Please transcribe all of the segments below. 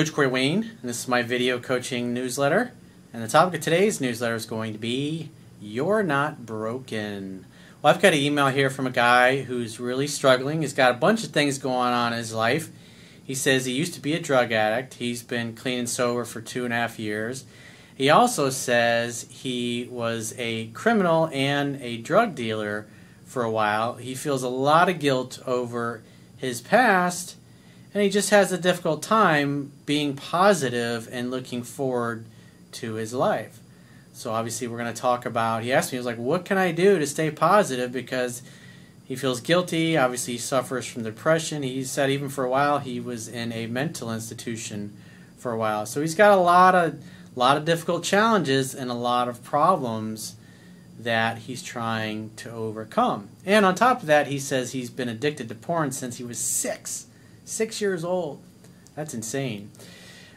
Coach Corey Wayne, and this is my video coaching newsletter. And the topic of today's newsletter is going to be You're Not Broken. Well, I've got an email here from a guy who's really struggling. He's got a bunch of things going on in his life. He says he used to be a drug addict, he's been clean and sober for two and a half years. He also says he was a criminal and a drug dealer for a while. He feels a lot of guilt over his past and he just has a difficult time being positive and looking forward to his life. So obviously we're going to talk about. He asked me, he was like, "What can I do to stay positive?" Because he feels guilty. Obviously, he suffers from depression. He said even for a while he was in a mental institution for a while. So he's got a lot of lot of difficult challenges and a lot of problems that he's trying to overcome. And on top of that, he says he's been addicted to porn since he was six. Six years old. That's insane.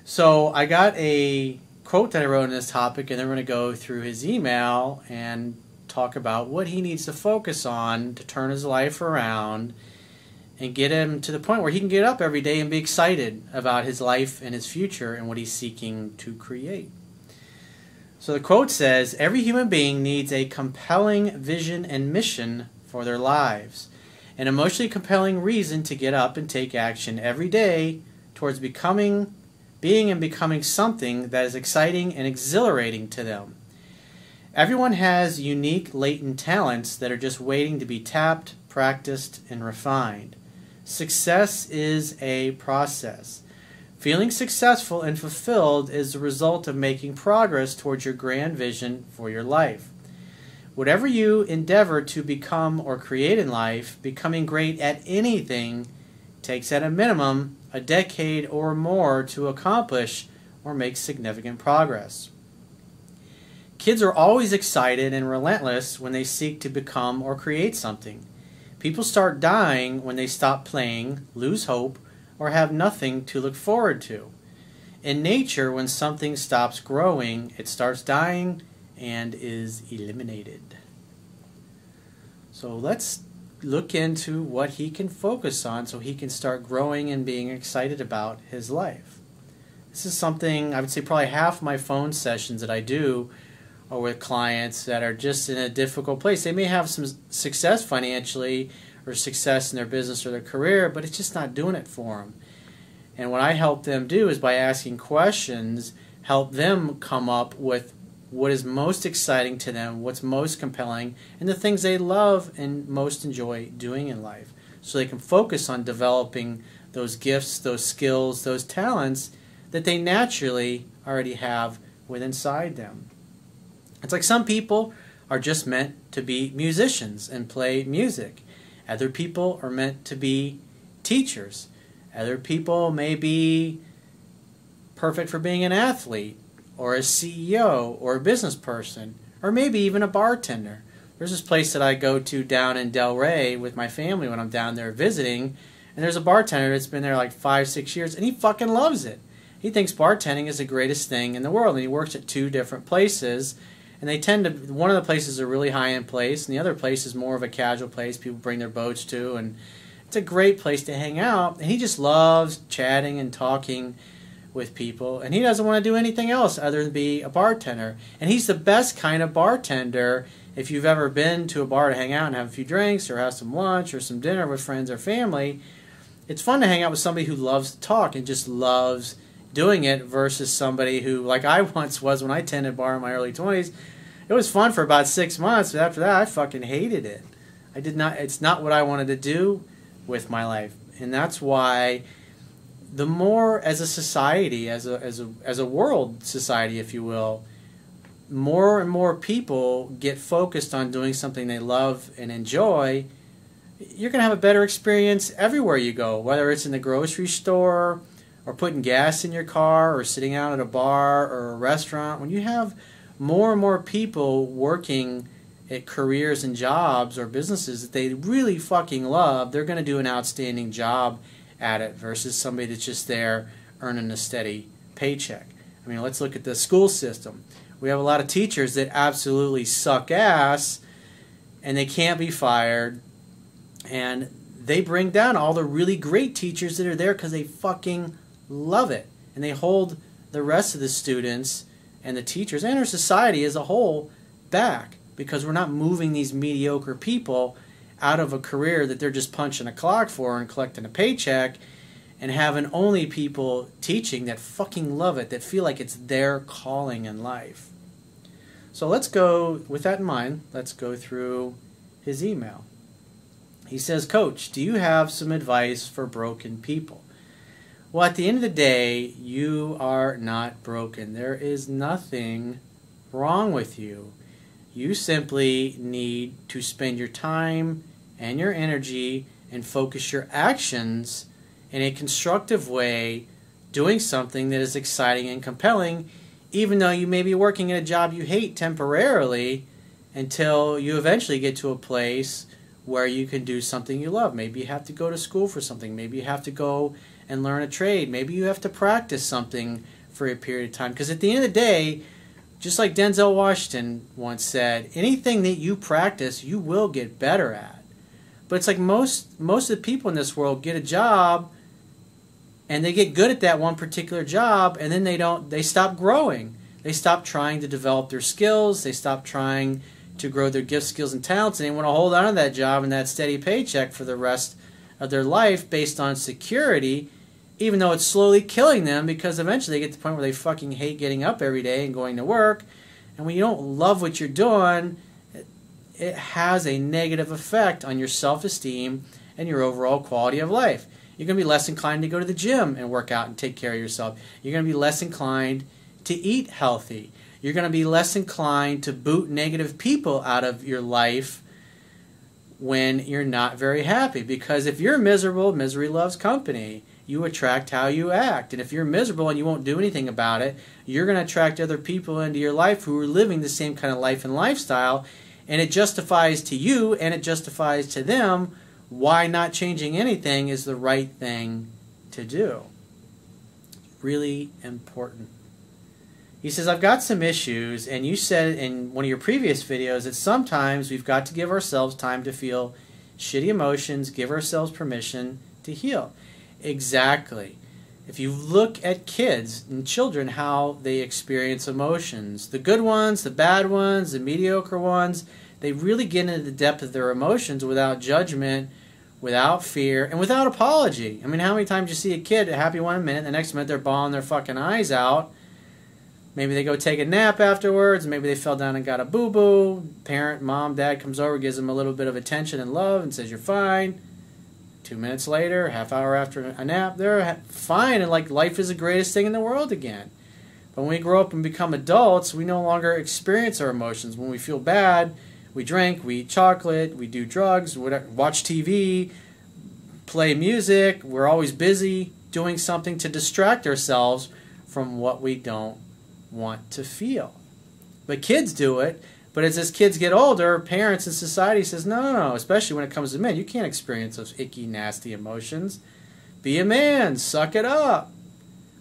So I got a quote that I wrote on this topic, and then we're going to go through his email and talk about what he needs to focus on to turn his life around and get him to the point where he can get up every day and be excited about his life and his future and what he's seeking to create. So the quote says Every human being needs a compelling vision and mission for their lives an emotionally compelling reason to get up and take action every day towards becoming, being and becoming something that is exciting and exhilarating to them. Everyone has unique latent talents that are just waiting to be tapped, practiced, and refined. Success is a process. Feeling successful and fulfilled is the result of making progress towards your grand vision for your life. Whatever you endeavor to become or create in life, becoming great at anything takes at a minimum a decade or more to accomplish or make significant progress. Kids are always excited and relentless when they seek to become or create something. People start dying when they stop playing, lose hope, or have nothing to look forward to. In nature, when something stops growing, it starts dying and is eliminated. So let's look into what he can focus on so he can start growing and being excited about his life. This is something I would say probably half my phone sessions that I do are with clients that are just in a difficult place. They may have some success financially or success in their business or their career, but it's just not doing it for them. And what I help them do is by asking questions, help them come up with what is most exciting to them, what's most compelling, and the things they love and most enjoy doing in life. So they can focus on developing those gifts, those skills, those talents that they naturally already have within inside them. It's like some people are just meant to be musicians and play music. Other people are meant to be teachers. Other people may be perfect for being an athlete or a CEO or a business person or maybe even a bartender. There's this place that I go to down in Delray with my family when I'm down there visiting, and there's a bartender that's been there like five, six years, and he fucking loves it. He thinks bartending is the greatest thing in the world, and he works at two different places. And they tend to, one of the places is a really high end place, and the other place is more of a casual place people bring their boats to, and it's a great place to hang out. And he just loves chatting and talking with people, and he doesn't want to do anything else other than be a bartender. And he's the best kind of bartender if you've ever been to a bar to hang out and have a few drinks or have some lunch or some dinner with friends or family. It's fun to hang out with somebody who loves to talk and just loves doing it versus somebody who, like I once was when I tended bar in my early 20s. It was fun for about six months, but after that, I fucking hated it. I did not, it's not what I wanted to do with my life. And that's why the more as a society, as a as a as a world society, if you will, more and more people get focused on doing something they love and enjoy, you're going to have a better experience everywhere you go, whether it's in the grocery store or putting gas in your car or sitting out at a bar or a restaurant. When you have more and more people working at careers and jobs or businesses that they really fucking love, they're going to do an outstanding job at it versus somebody that's just there earning a steady paycheck. I mean, let's look at the school system. We have a lot of teachers that absolutely suck ass and they can't be fired. And they bring down all the really great teachers that are there because they fucking love it. and they hold the rest of the students and the teachers and our society as a whole back because we're not moving these mediocre people out of a career that they're just punching a clock for and collecting a paycheck and having only people teaching that fucking love it, that feel like it's their calling in life. So let's go, with that in mind, let's go through his email. He says, Coach, do you have some advice for broken people? Well, at the end of the day, you are not broken. There is nothing wrong with you. You simply need to spend your time and your energy and focus your actions in a constructive way, doing something that is exciting and compelling, even though you may be working in a job you hate temporarily until you eventually get to a place where you can do something you love. Maybe you have to go to school for something. Maybe you have to go and learn a trade. Maybe you have to practice something for a period of time. Because at the end of the day, just like Denzel Washington once said, anything that you practice, you will get better at. But it's like most most of the people in this world get a job and they get good at that one particular job and then they don't they stop growing. They stop trying to develop their skills, they stop trying to grow their gifts, skills and talents and they want to hold on to that job and that steady paycheck for the rest of their life based on security, even though it's slowly killing them because eventually they get to the point where they fucking hate getting up every day and going to work. And when you don't love what you're doing, it has a negative effect on your self esteem and your overall quality of life. You're going to be less inclined to go to the gym and work out and take care of yourself. You're going to be less inclined to eat healthy. You're going to be less inclined to boot negative people out of your life when you're not very happy. Because if you're miserable, misery loves company. You attract how you act. And if you're miserable and you won't do anything about it, you're going to attract other people into your life who are living the same kind of life and lifestyle. And it justifies to you and it justifies to them why not changing anything is the right thing to do. Really important. He says, I've got some issues, and you said in one of your previous videos that sometimes we've got to give ourselves time to feel shitty emotions, give ourselves permission to heal. Exactly. If you look at kids and children, how they experience emotions, the good ones, the bad ones, the mediocre ones, they really get into the depth of their emotions without judgment, without fear, and without apology. I mean, how many times you see a kid happy one minute, the next minute they're bawling their fucking eyes out Maybe they go take a nap afterwards. Maybe they fell down and got a boo boo. Parent, mom, dad comes over, gives them a little bit of attention and love, and says, You're fine. Two minutes later, half hour after a nap, they're fine, and like life is the greatest thing in the world again. But when we grow up and become adults, we no longer experience our emotions. When we feel bad, we drink, we eat chocolate, we do drugs, we watch TV, play music. We're always busy doing something to distract ourselves from what we don't want to feel. But kids do it. But as, as kids get older, parents and society says, no, no, no, especially when it comes to men, you can't experience those icky, nasty emotions. Be a man, suck it up.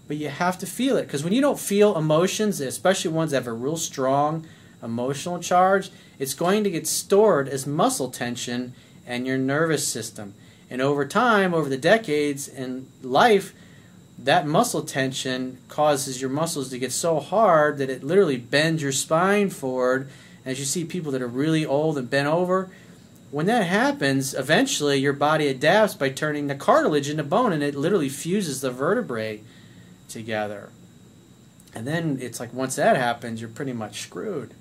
But you have to feel it. Because when you don't feel emotions, especially ones that have a real strong emotional charge, it's going to get stored as muscle tension and your nervous system. And over time, over the decades in life, that muscle tension causes your muscles to get so hard that it literally bends your spine forward. As you see people that are really old and bent over, when that happens, eventually your body adapts by turning the cartilage into bone and it literally fuses the vertebrae together. And then it's like once that happens, you're pretty much screwed.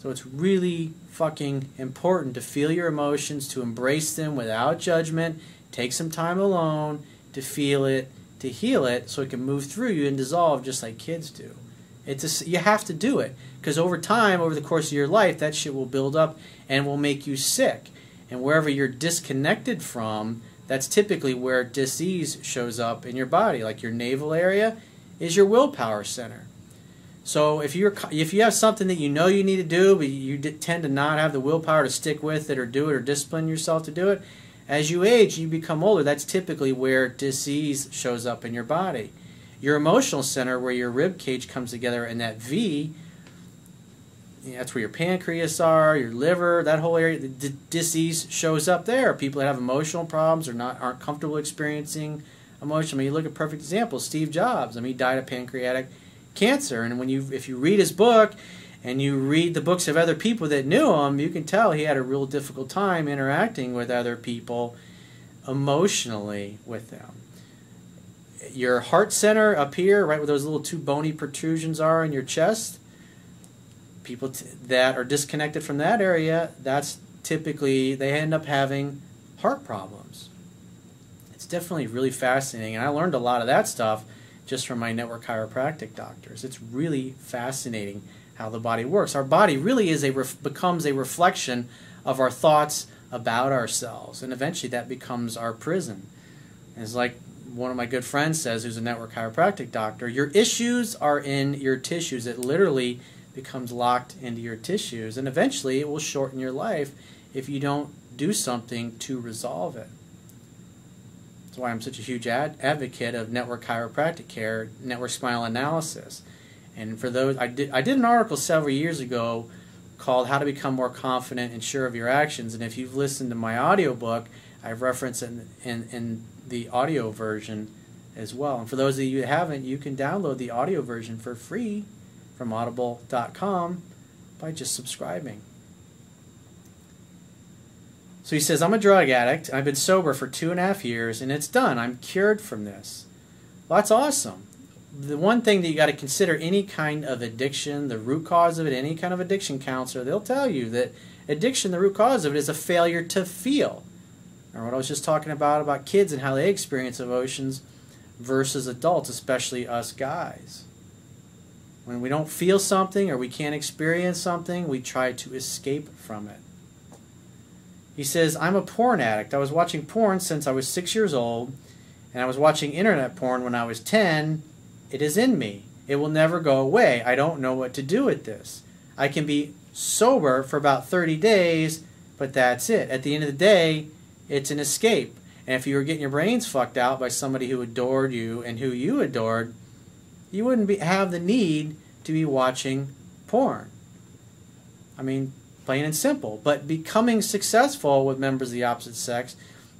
So it's really fucking important to feel your emotions, to embrace them without judgment, take some time alone, to feel it, to heal it, so it can move through you and dissolve just like kids do. It's a, you have to do it because over time, over the course of your life, that shit will build up and will make you sick. And wherever you're disconnected from, that's typically where disease shows up in your body. Like your navel area is your willpower center. So if you're if you have something that you know you need to do, but you tend to not have the willpower to stick with it or do it or discipline yourself to do it, as you age, you become older. That's typically where disease shows up in your body. Your emotional center, where your rib cage comes together, and that V, that's where your pancreas are, your liver, that whole area. The disease shows up there. People that have emotional problems or not aren't comfortable experiencing emotion. I mean, you look at perfect examples. Steve Jobs. I mean, he died of pancreatic cancer, and when you if you read his book and you read the books of other people that knew him, you can tell he had a real difficult time interacting with other people emotionally with them. Your heart center up here, right where those little two bony protrusions are in your chest, people that are disconnected from that area, that's typically they end up having heart problems. It's definitely really fascinating, and I learned a lot of that stuff just from my network chiropractic doctors. It's really fascinating how the body works. Our body really is a becomes a reflection of our thoughts about ourselves, and eventually that becomes our prison. it's like one of my good friends says, who's a network chiropractic doctor, your issues are in your tissues. It literally becomes locked into your tissues, and eventually it will shorten your life if you don't do something to resolve it. That's why I'm such a huge ad- advocate of network chiropractic care, network spinal analysis. And for those, I did, I did an article several years ago called How to Become More Confident and Sure of Your Actions. And if you've listened to my audiobook, I've referenced in, in, in the audio version as well. And for those of you who haven't, you can download the audio version for free from audible.com by just subscribing. So he says, I'm a drug addict. I've been sober for two and a half years, and it's done. I'm cured from this. Well, that's awesome the one thing that you got to consider any kind of addiction, the root cause of it, any kind of addiction counselor, they'll tell you that addiction, the root cause of it is a failure to feel. Or what I was just talking about about kids and how they experience emotions versus adults, especially us guys. When we don't feel something or we can't experience something, we try to escape from it. He says, I'm a porn addict. I was watching porn since I was six years old, and I was watching internet porn when I was 10 it is in me. It will never go away. I don't know what to do with this. I can be sober for about 30 days, but that's it. At the end of the day, it's an escape. And if you were getting your brains fucked out by somebody who adored you and who you adored, you wouldn't be, have the need to be watching porn. I mean, plain and simple. But becoming successful with members of the opposite sex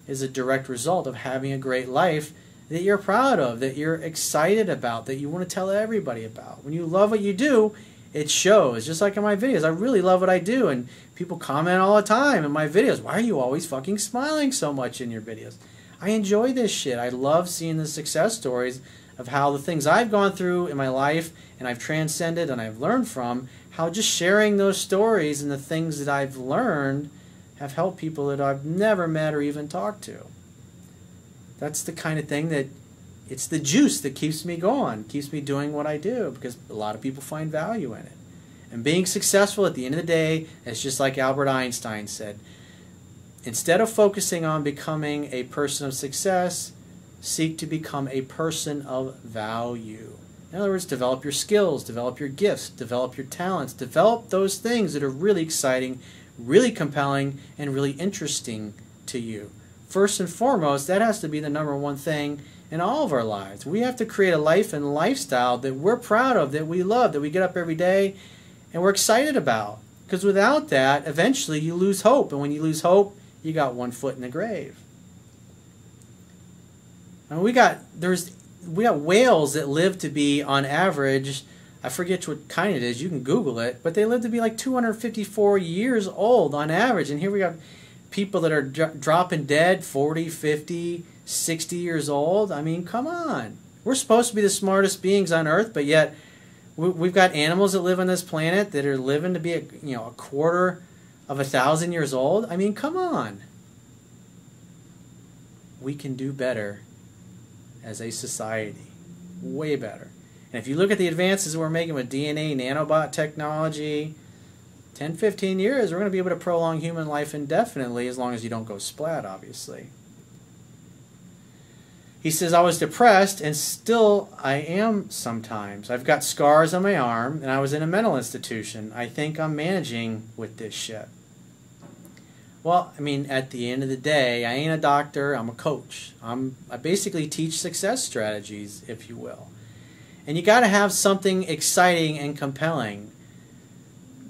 is a direct result of having a great life that you're proud of, that you're excited about, that you want to tell everybody about. When you love what you do, it shows. Just like in my videos, I really love what I do, and people comment all the time in my videos. Why are you always fucking smiling so much in your videos? I enjoy this shit. I love seeing the success stories of how the things I've gone through in my life and I've transcended and I've learned from, how just sharing those stories and the things that I've learned have helped people that I've never met or even talked to. That's the kind of thing that it's the juice that keeps me going, keeps me doing what I do because a lot of people find value in it. And being successful at the end of the day, it's just like Albert Einstein said instead of focusing on becoming a person of success, seek to become a person of value. In other words, develop your skills, develop your gifts, develop your talents, develop those things that are really exciting, really compelling, and really interesting to you first and foremost, that has to be the number one thing in all of our lives. We have to create a life and lifestyle that we're proud of, that we love, that we get up every day and we're excited about. Because without that, eventually you lose hope. And when you lose hope, you got one foot in the grave. And we got there's we got whales that live to be on average I forget what kind it is. You can Google it, but they live to be like 254 years old on average. And here we got people that are dropping dead 40, 50, 60 years old. I mean, come on. We're supposed to be the smartest beings on earth, but yet we've got animals that live on this planet that are living to be a, you know, a quarter of a thousand years old. I mean, come on. We can do better as a society. Way better. And if you look at the advances we're making with DNA, nanobot technology, 10, 15 years, we're going to be able to prolong human life indefinitely as long as you don't go splat, obviously. He says, I was depressed and still I am sometimes. I've got scars on my arm and I was in a mental institution. I think I'm managing with this shit. Well, I mean, at the end of the day, I ain't a doctor, I'm a coach. I'm, I basically teach success strategies, if you will. And you got to have something exciting and compelling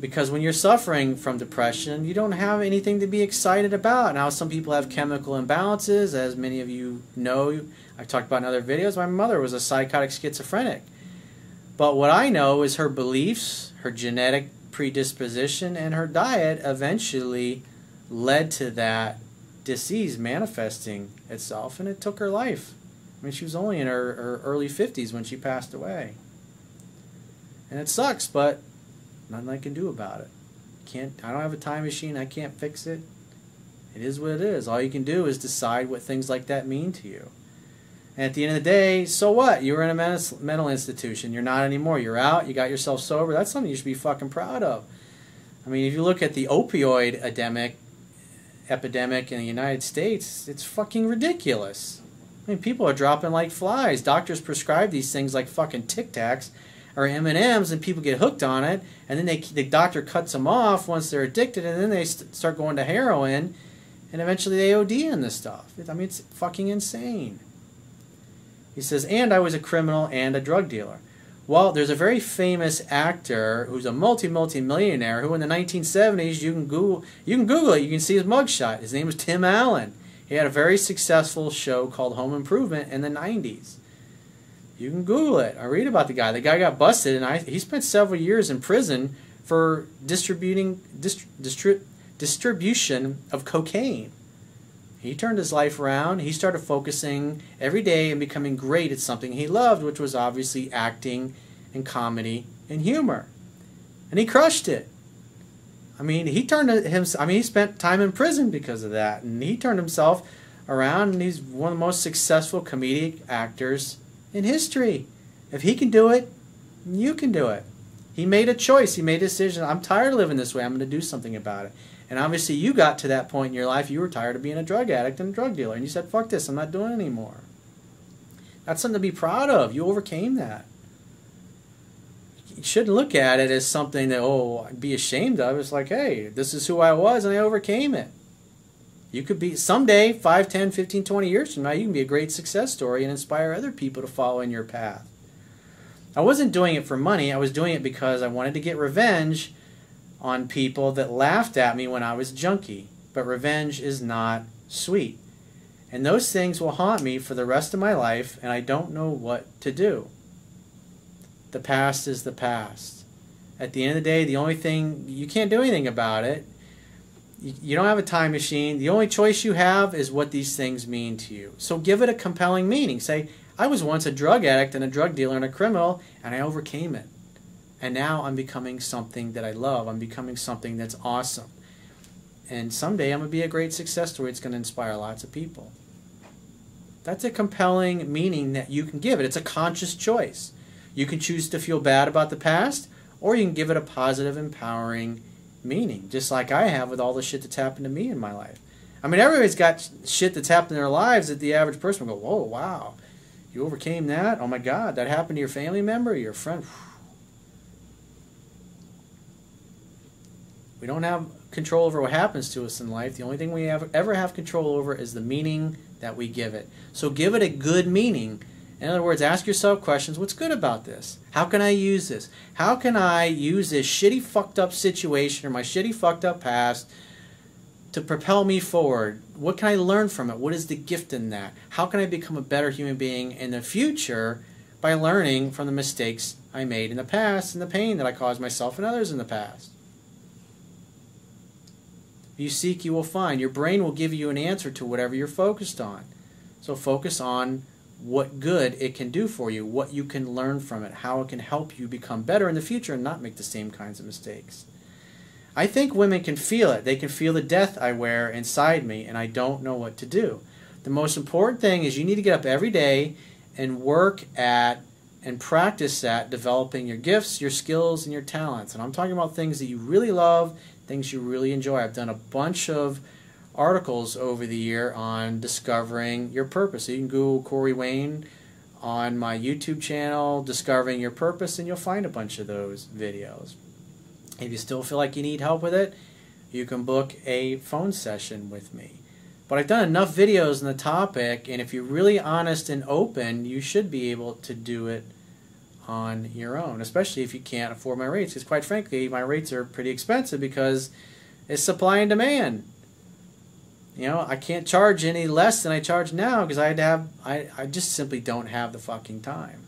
because when you're suffering from depression, you don't have anything to be excited about. Now, some people have chemical imbalances, as many of you know. I've talked about in other videos. My mother was a psychotic schizophrenic. But what I know is her beliefs, her genetic predisposition, and her diet eventually led to that disease manifesting itself, and it took her life. I mean, she was only in her, her early 50s when she passed away. And it sucks, but nothing I can do about it. Can't I don't have a time machine, I can't fix it. It is what it is. All you can do is decide what things like that mean to you. And at the end of the day, so what? You were in a mental institution. You're not anymore. You're out. You got yourself sober. That's something you should be fucking proud of. I mean, if you look at the opioid epidemic, epidemic in the United States, it's fucking ridiculous. I mean, people are dropping like flies. Doctors prescribe these things like fucking Tic Tacs or M and M's, and people get hooked on it, and then they the doctor cuts them off once they're addicted, and then they st- start going to heroin, and eventually they OD in this stuff. I mean, it's fucking insane. He says, and I was a criminal and a drug dealer. Well, there's a very famous actor who's a multi multi millionaire who in the 1970s you can Google you can Google it you can see his mugshot. His name was Tim Allen. He had a very successful show called Home Improvement in the 90s. You can Google it. I read about the guy. The guy got busted, and I, he spent several years in prison for distributing dist, distri, distribution of cocaine. He turned his life around. He started focusing every day and becoming great at something he loved, which was obviously acting and comedy and humor. And he crushed it. I mean, he turned him. I mean, he spent time in prison because of that, and he turned himself around, and he's one of the most successful comedic actors in history. If he can do it, you can do it. He made a choice. He made a decision. I'm tired of living this way. I'm going to do something about it. And obviously, you got to that point in your life. You were tired of being a drug addict and a drug dealer, and you said, "Fuck this! I'm not doing it anymore." That's something to be proud of. You overcame that. You shouldn't look at it as something that oh, I'd be ashamed of. It's like, hey, this is who I was, and I overcame it. You could be someday, 5, 10, 15, 20 years from now, you can be a great success story and inspire other people to follow in your path. I wasn't doing it for money, I was doing it because I wanted to get revenge on people that laughed at me when I was junkie. But revenge is not sweet. And those things will haunt me for the rest of my life, and I don't know what to do. The past is the past. At the end of the day, the only thing, you can't do anything about it you don't have a time machine. The only choice you have is what these things mean to you. So give it a compelling meaning. Say, I was once a drug addict and a drug dealer and a criminal, and I overcame it. And now I'm becoming something that I love. I'm becoming something that's awesome. And someday I'm going to be a great success story. It's going to inspire lots of people. That's a compelling meaning that you can give it. It's a conscious choice. You can choose to feel bad about the past, or you can give it a positive, empowering meaning, just like I have with all the shit that's happened to me in my life. I mean, everybody's got shit that's happened in their lives that the average person will go, whoa, wow, you overcame that? Oh my God, that happened to your family member, your friend? We don't have control over what happens to us in life. The only thing we have, ever have control over is the meaning that we give it. So give it a good meaning in other words, ask yourself questions what's good about this? How can I use this? How can I use this shitty, fucked up situation or my shitty, fucked up past to propel me forward? What can I learn from it? What is the gift in that? How can I become a better human being in the future by learning from the mistakes I made in the past and the pain that I caused myself and others in the past? If you seek, you will find. Your brain will give you an answer to whatever you're focused on. So focus on what good it can do for you, what you can learn from it, how it can help you become better in the future and not make the same kinds of mistakes. I think women can feel it. They can feel the death I wear inside me, and I don't know what to do. The most important thing is you need to get up every day and work at and practice at developing your gifts, your skills, and your talents. And I'm talking about things that you really love, things you really enjoy. I've done a bunch of articles over the year on discovering your purpose. You can Google Corey Wayne on my YouTube channel, Discovering Your Purpose, and you'll find a bunch of those videos. If you still feel like you need help with it, you can book a phone session with me. But I've done enough videos on the topic, and if you're really honest and open, you should be able to do it on your own, especially if you can't afford my rates. Because quite frankly, my rates are pretty expensive because it's supply and demand. You know, I can't charge any less than I charge now because I'd have I, I just simply don't have the fucking time.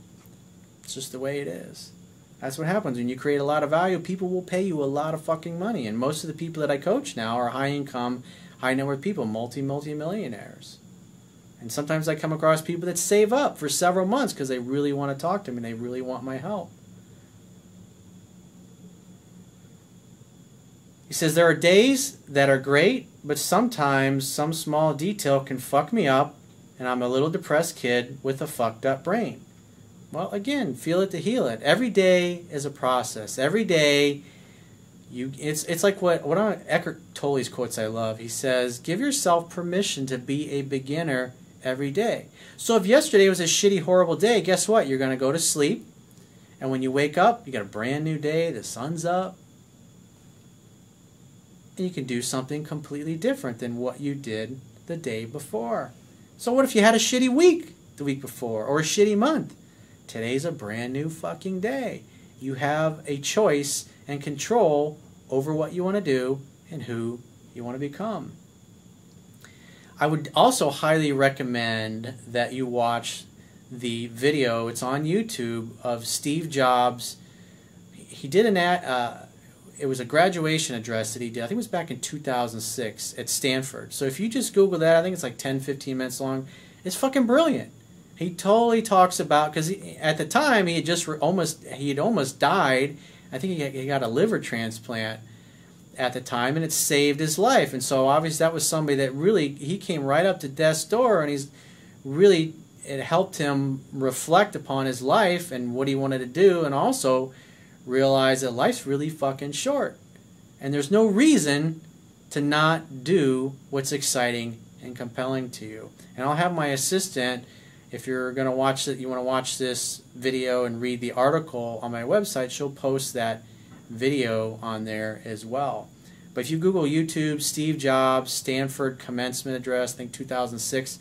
It's just the way it is. That's what happens when you create a lot of value. People will pay you a lot of fucking money, and most of the people that I coach now are high income, high net worth people, multi multi millionaires. And sometimes I come across people that save up for several months because they really want to talk to me and they really want my help. He says there are days that are great, but sometimes some small detail can fuck me up, and I'm a little depressed kid with a fucked up brain. Well, again, feel it to heal it. Every day is a process. Every day, you it's it's like what what on Eckhart Tolle's quotes I love. He says, "Give yourself permission to be a beginner every day." So if yesterday was a shitty, horrible day, guess what? You're to go to sleep, and when you wake up, you got a brand new day. The sun's up, you can do something completely different than what you did the day before. So, what if you had a shitty week the week before or a shitty month? Today's a brand new fucking day. You have a choice and control over what you want to do and who you want to become. I would also highly recommend that you watch the video. It's on YouTube of Steve Jobs. He did an ad, uh, it was a graduation address that he did. I think it was back in 2006 at Stanford. So if you just Google that, I think it's like 10, 15 minutes long. It's fucking brilliant. He totally talks about because at the time he had just almost he had almost died. I think he, he got a liver transplant at the time, and it saved his life. And so obviously that was somebody that really he came right up to death's door, and he's really it helped him reflect upon his life and what he wanted to do, and also realize that life's really fucking short. And there's no reason to not do what's exciting and compelling to you. And I'll have my assistant, if you're going to watch it, you want to watch this video and read the article on my website, she'll post that video on there as well. But if you Google YouTube, Steve Jobs, Stanford commencement address, I think 2006,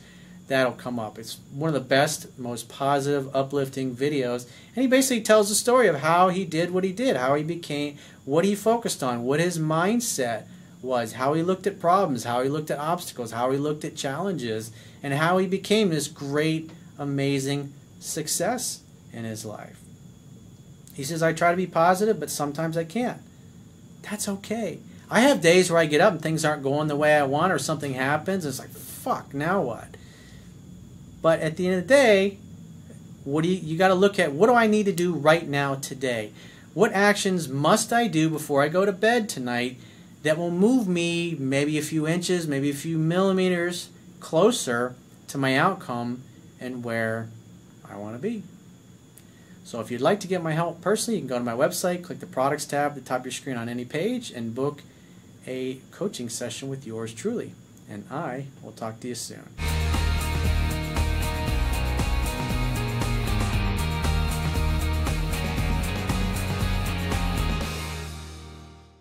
that'll come up. It's one of the best, most positive, uplifting videos. And he basically tells the story of how he did what he did, how he became, what he focused on, what his mindset was, how he looked at problems, how he looked at obstacles, how he looked at challenges, and how he became this great, amazing success in his life. He says, I try to be positive, but sometimes I can't. That's okay. I have days where I get up and things aren't going the way I want, or something happens. And it's like, fuck, now what? But at the end of the day, what do you, you got to look at what do I need to do right now today? What actions must I do before I go to bed tonight that will move me maybe a few inches, maybe a few millimeters closer to my outcome and where I want to be? So if you'd like to get my help personally, you can go to my website, click the products tab at the top of your screen on any page, and book a coaching session with yours truly. And I will talk to you soon.